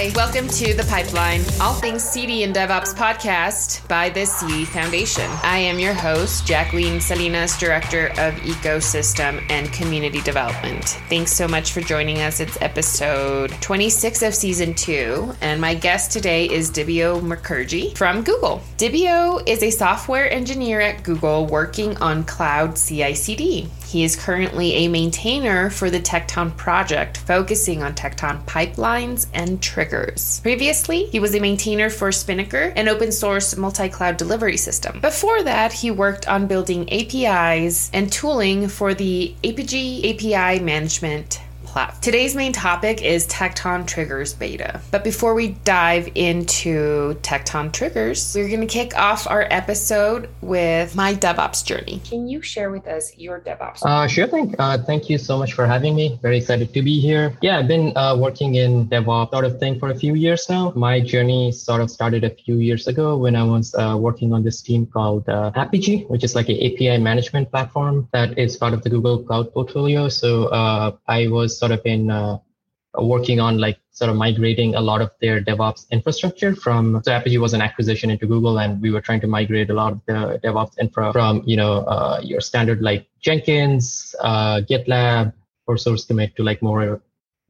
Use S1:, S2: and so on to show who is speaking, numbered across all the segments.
S1: Hi, welcome to The Pipeline, all things CD and DevOps podcast by the CD Foundation. I am your host, Jacqueline Salinas, Director of Ecosystem and Community Development. Thanks so much for joining us. It's episode 26 of season two, and my guest today is Dibyo Mukherjee from Google. Dibyo is a software engineer at Google working on cloud CI CD. He is currently a maintainer for the Tekton project, focusing on Tekton pipelines and triggers. Previously, he was a maintainer for Spinnaker, an open source multi cloud delivery system. Before that, he worked on building APIs and tooling for the Apigee API management platform. Today's main topic is Tekton Triggers Beta. But before we dive into Tekton Triggers, we're going to kick off our episode with my DevOps journey. Can you share with us your DevOps?
S2: Uh, sure thing. Uh, thank you so much for having me. Very excited to be here. Yeah, I've been uh, working in DevOps sort of thing for a few years now. My journey sort of started a few years ago when I was uh, working on this team called uh, Apigee, which is like an API management platform that is part of the Google Cloud portfolio. So uh, I was sort of been uh, working on like sort of migrating a lot of their DevOps infrastructure from so Apigee was an acquisition into Google, and we were trying to migrate a lot of the DevOps infra from you know uh, your standard like Jenkins, uh, GitLab, or source commit to like more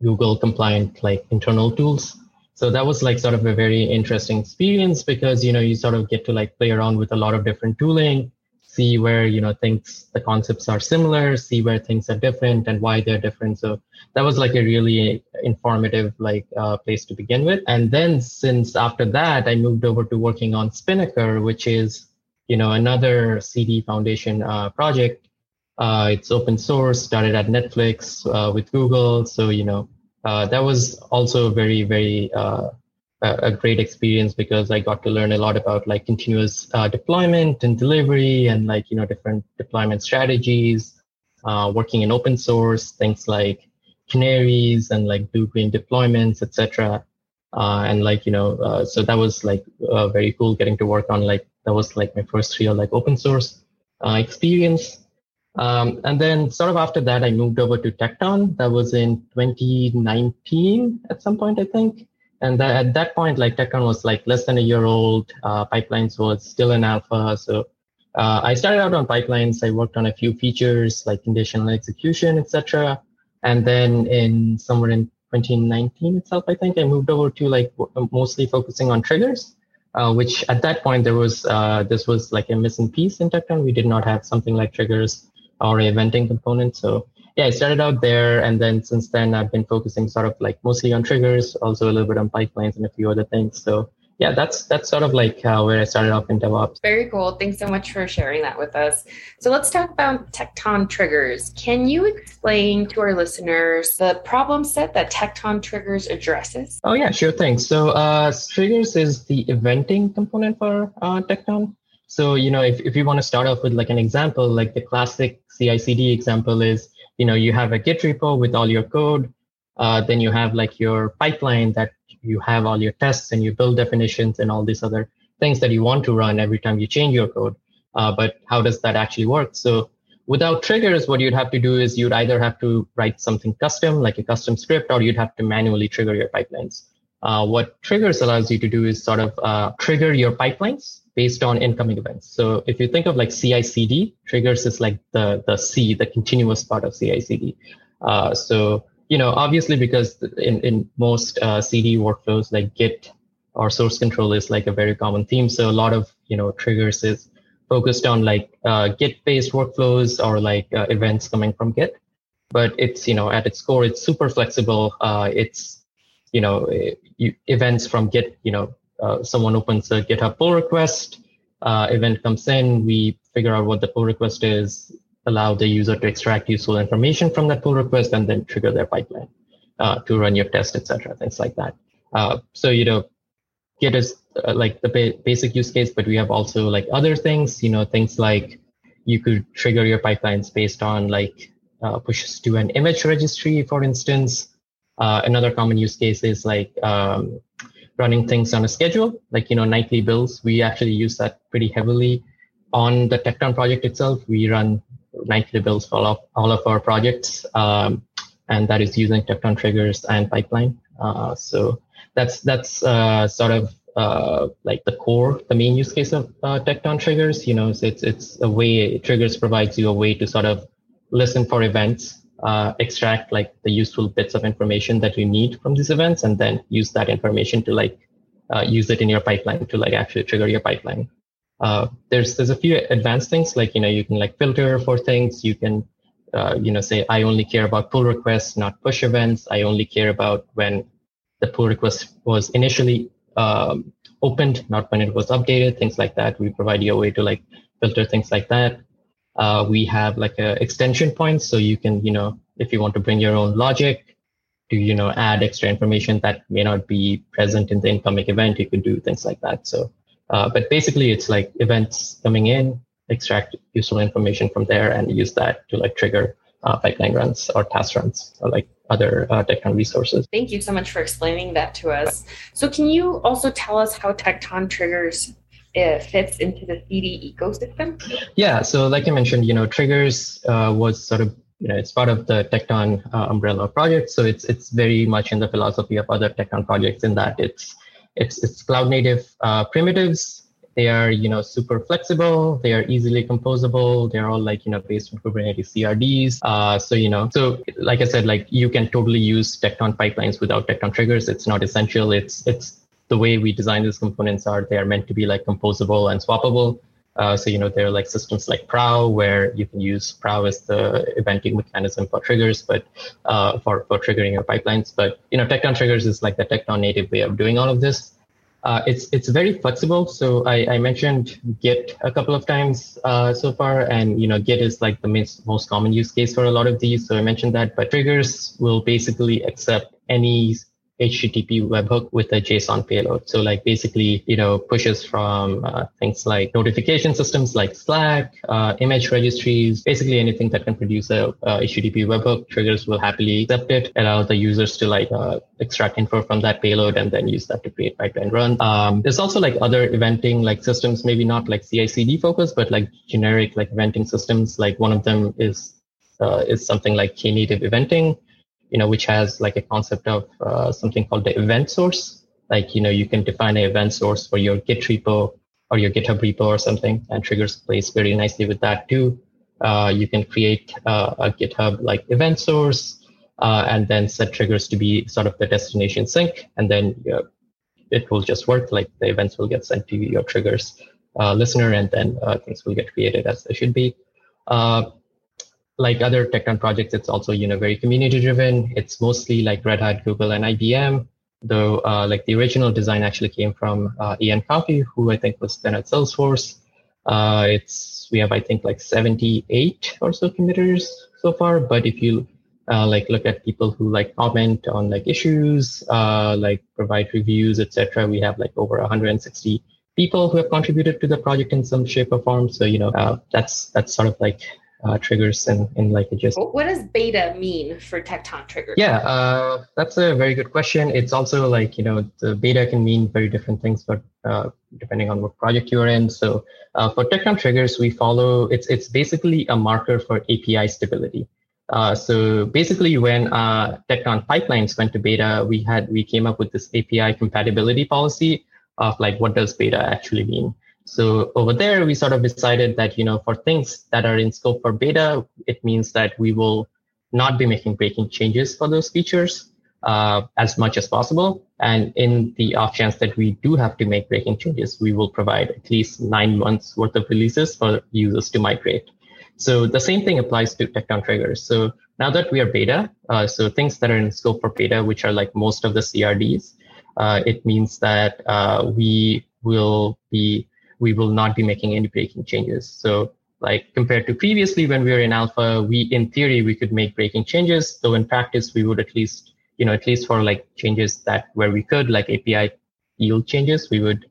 S2: Google compliant like internal tools. So that was like sort of a very interesting experience because you know you sort of get to like play around with a lot of different tooling see where you know things the concepts are similar see where things are different and why they're different. So that was like a really informative like uh, place to begin with. And then since after that i moved over to working on spinnaker which is you know another cd foundation uh, project. Uh, it's open source started at netflix uh, with google. So you know uh, that was also very very uh, a, great experience because I got to learn a lot about like continuous uh, deployment and delivery and like you know different deployment strategies, uh, working in open source things like canaries and like blue green deployments, etc. Uh, and like you know, uh, so that was like uh, very cool getting to work on like that was like my first real like open source uh, experience. Um, and then sort of after that, I moved over to Tekton. That was in 2019 at some point, I think. And that, at that point, like Tekton was like less than a year old. Uh, pipelines was still in alpha. So uh, I started out on pipelines. I worked on a few features like conditional execution, etc. And then in somewhere in 2019 itself, I think I moved over to like mostly focusing on triggers, uh, which at that point there was uh, this was like a missing piece in Tekton. We did not have something like triggers or a eventing component. So yeah, I started out there, and then since then I've been focusing sort of like mostly on triggers, also a little bit on pipelines and a few other things. So yeah, that's that's sort of like uh, where I started off in DevOps.
S1: Very cool. Thanks so much for sharing that with us. So let's talk about Tekton triggers. Can you explain to our listeners the problem set that Tekton triggers addresses?
S2: Oh yeah, sure thing. So uh, triggers is the eventing component for uh, Tekton. So you know, if if you want to start off with like an example, like the classic CI/CD example is you know you have a git repo with all your code uh, then you have like your pipeline that you have all your tests and you build definitions and all these other things that you want to run every time you change your code. Uh, but how does that actually work? So without triggers what you'd have to do is you'd either have to write something custom like a custom script or you'd have to manually trigger your pipelines. Uh, what triggers allows you to do is sort of uh, trigger your pipelines based on incoming events. So if you think of like CI/CD, triggers is like the the C, the continuous part of CI/CD. Uh, so you know, obviously, because in in most uh, CD workflows like Git or source control is like a very common theme. So a lot of you know triggers is focused on like uh, Git-based workflows or like uh, events coming from Git. But it's you know at its core, it's super flexible. Uh, it's you know you, events from Git you know uh, someone opens a GitHub pull request, uh, event comes in, we figure out what the pull request is, allow the user to extract useful information from that pull request, and then trigger their pipeline uh, to run your test, etc. Things like that. Uh, so you know, Git is uh, like the ba- basic use case, but we have also like other things. You know, things like you could trigger your pipelines based on like pushes to an image registry, for instance. another common use case is like um, running things on a schedule, like you know nightly builds. We actually use that pretty heavily on the Tekton project itself. We run nightly builds for all of, all of our projects, um, and that is using Tekton triggers and pipeline Uh, so that's that's uh, sort of uh, like the core, the main use case of uh, Tekton triggers. You know, it's it's a way triggers provides you a way to sort of listen for events, uh, extract like the useful bits of information that you need from these events, and then use that information to like uh, use it in your pipeline to like actually trigger your pipeline. Uh, there's there's a few advanced things like you know you can like filter for things. You can uh, you know say I only care about pull requests, not push events. I only care about when the pull request was initially um, opened, not when it was updated. Things like that. We provide you a way to like filter things like that. Uh, we have like a extension points, so you can you know if you want to bring your own logic to you know add extra information that may not be present in the incoming event, you could do things like that. So uh, but basically, it's like events coming in, extract useful information from there, and use that to like trigger uh, pipeline runs or task runs or like other uh, Tekton resources.
S1: Thank you so much for explaining that to us. So, can you also tell us how Tekton triggers it fits into the CD ecosystem?
S2: Yeah, so like I mentioned, you know, triggers uh, was sort of you know it's part of the Tekton uh, umbrella project, so it's it's very much in the philosophy of other Tekton projects in that it's it's it's cloud native uh, primitives. They are you know super flexible. They are easily composable. They're all like you know based on Kubernetes CRDs. Uh, so you know so like I said, like you can totally use Tekton pipelines without Tekton triggers. It's not essential. It's it's the way we design these components are they are meant to be like composable and swappable. Uh, so you know there are like systems like Prow where you can use Prow as the eventing mechanism for triggers, but uh, for for triggering your pipelines. But you know Tekton triggers is like the Tekton native way of doing all of this. Uh, it's it's very flexible. So I, I mentioned Git a couple of times uh, so far, and you know Git is like the most most common use case for a lot of these. So I mentioned that, but triggers will basically accept any HTTP webhook with a JSON payload. So like basically, you know, pushes from uh, things like notification systems like Slack, uh, image registries, basically anything that can produce a, a HTTP webhook. Triggers will happily accept it, allow the users to like uh, extract info from that payload and then use that to create pipeline run. Um, there's also like other eventing like systems, maybe not like CI/CD focused, but like generic like eventing systems. Like one of them is uh, is something like Knative eventing you know, which has like a concept of uh, something called the event source. Like, you know, you can define an event source for your Git repo or your GitHub repo or something, and triggers plays very nicely with that too. Uh, you can create uh, a GitHub like event source uh, and then set triggers to be sort of the destination sink, and then it will just work. Like the events will get sent to your triggers uh, listener, and then uh, things will get created as they should be like other Tekton projects, it's also you know very community driven. It's mostly like Red Hat, Google, and IBM. Though uh, like the original design actually came from uh, Ian Coffey, who I think was then at Salesforce. Uh, it's we have I think like 78 or so committers so far. But if you uh, like look at people who like comment on like issues, uh, like provide reviews, etc., we have like over 160 people who have contributed to the project in some shape or form. So you know uh, that's that's sort of like uh, triggers and, in like a just.
S1: What does beta mean for Tekton triggers?
S2: Yeah, uh, that's a very good question. It's also like, you know, the beta can mean very different things, but uh, depending on what project you're in. So uh, for Tekton triggers, we follow, it's, it's basically a marker for API stability. Uh, so basically when uh, Tekton pipelines went to beta, we had, we came up with this API compatibility policy of like, what does beta actually mean? So over there, we sort of decided that, you know, for things that are in scope for beta, it means that we will not be making breaking changes for those features uh, as much as possible. And in the off chance that we do have to make breaking changes, we will provide at least nine months worth of releases for users to migrate. So the same thing applies to Tekton triggers. So now that we are beta, uh, so things that are in scope for beta, which are like most of the CRDs, uh, it means that uh, we will be we will not be making any breaking changes. So like compared to previously when we were in alpha, we in theory we could make breaking changes, though in practice we would at least, you know, at least for like changes that where we could, like API yield changes, we would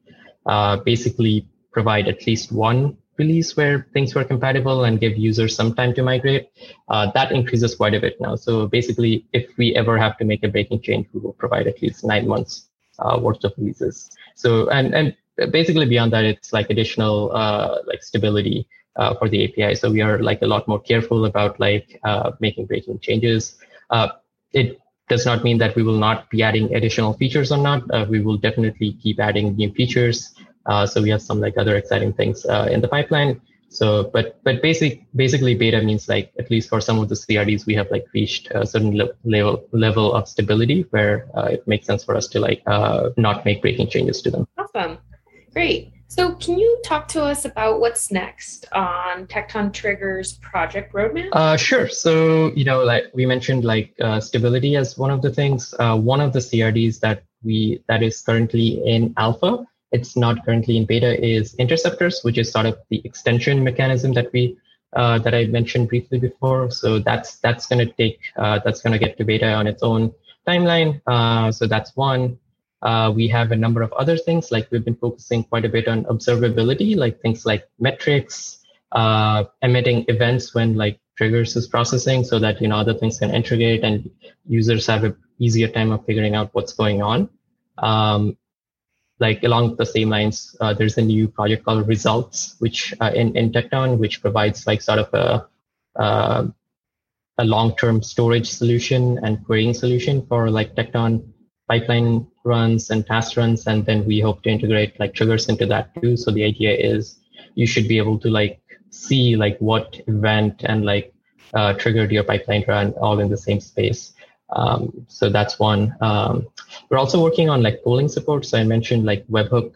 S2: uh, basically provide at least one release where things were compatible and give users some time to migrate. Uh, that increases quite a bit now. So basically, if we ever have to make a breaking change, we will provide at least nine months uh, worth of releases. So and and basically beyond that, it's like additional uh, like stability uh, for the API. So we are like a lot more careful about like uh, making breaking changes. Uh, it does not mean that we will not be adding additional features or not. Uh, we will definitely keep adding new features. Uh, so we have some like other exciting things in the pipeline. So, but but basic basically beta means like at least for some of the CRDs we have like reached a certain le- level level of stability where uh, it makes sense for us to like uh, not make breaking changes to them.
S1: Awesome, great. So, can you talk to us about what's next on Tekton Trigger's project roadmap?
S2: Uh, sure. So, you know, like we mentioned, like uh, stability as one of the things. Uh, one of the CRDs that we that is currently in alpha, it's not currently in beta, is interceptors, which is sort of the extension mechanism that we uh, that I mentioned briefly before. So that's that's going to take uh, that's going to get to beta on its own timeline. Uh, so that's one. Uh, we have a number of other things, like we've been focusing quite a bit on observability, like things like metrics, uh, emitting events when like triggers is processing so that, you know, other things can integrate and users have an easier time of figuring out what's going on. Um, like along the same lines, uh, there's a new project called Results, which uh, in, in Tekton, which provides like sort of a, uh, a long-term storage solution and querying solution for like Tekton pipeline runs and task runs, and then we hope to integrate like triggers into that too. So the idea is you should be able to like see like what event and like uh, triggered your pipeline run all in the same space. Um, so that's one. Um, we're also working on like polling support. So I mentioned like webhook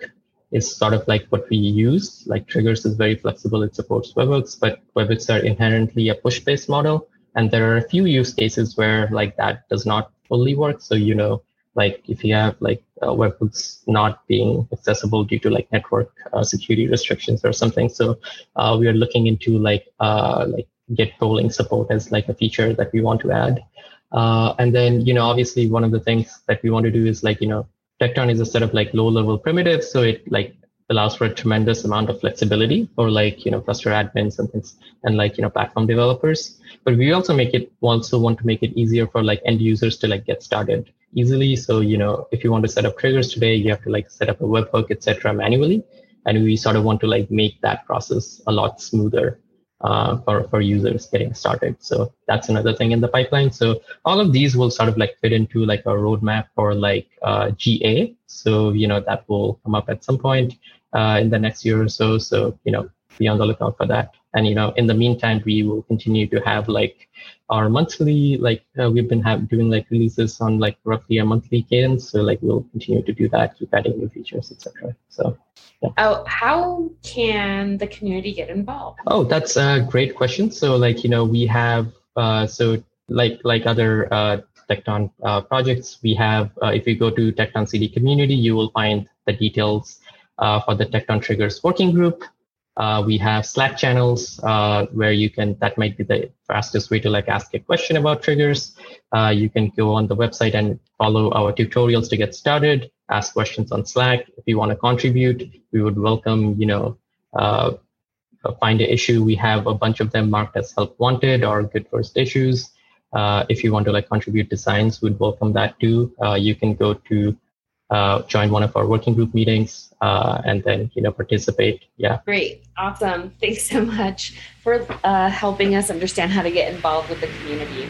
S2: is sort of like what we use. Like triggers is very flexible. It supports webhooks, but webhooks are inherently a push-based model. And there are a few use cases where like that does not fully work. So, you know, like if you have like uh, webhooks not being accessible due to like network uh, security restrictions or something. So uh, we are looking into like uh, like Git polling support as like a feature that we want to add. Uh, and then you know obviously one of the things that we want to do is like you know Tekton is a set of like low level primitives, so it like allows for a tremendous amount of flexibility for like you know cluster admins and things and like you know platform developers but we also make it also want to make it easier for like end users to like get started easily. So, you know, if you want to set up triggers today, you have to like set up a webhook, etc., manually. And we sort of want to like make that process a lot smoother uh, for, for users getting started. So that's another thing in the pipeline. So all of these will sort of like fit into like a roadmap for like uh, GA. So, you know, that will come up at some point uh, in the next year or so. So, you know, be on the lookout for that. And, you know, in the meantime, we will continue to have like our monthly like uh, we've been have, doing like releases on like roughly a monthly cadence so like we'll continue to do that keep adding new features etc so
S1: yeah. oh how can the community get involved
S2: oh that's a great question so like you know we have uh, so like like other uh, Tekton uh, projects, we have, uh, if you go to Tekton CD community, you will find the details uh, for the Tekton Triggers working group. Uh, we have Slack channels uh, where you can, that might be the fastest way to like ask a question about triggers. Uh, you can go on the website and follow our tutorials to get started, ask questions on Slack. If you want to contribute, we would welcome, you know, uh, find an issue. We have a bunch of them marked as help wanted or good first issues. Uh, if you want to like contribute designs, we'd welcome that too. Uh, you can go to uh, join one of our working group meetings uh, and then you know participate. Yeah.
S1: Great. Awesome. Thanks so much for uh, helping us understand how to get involved with the community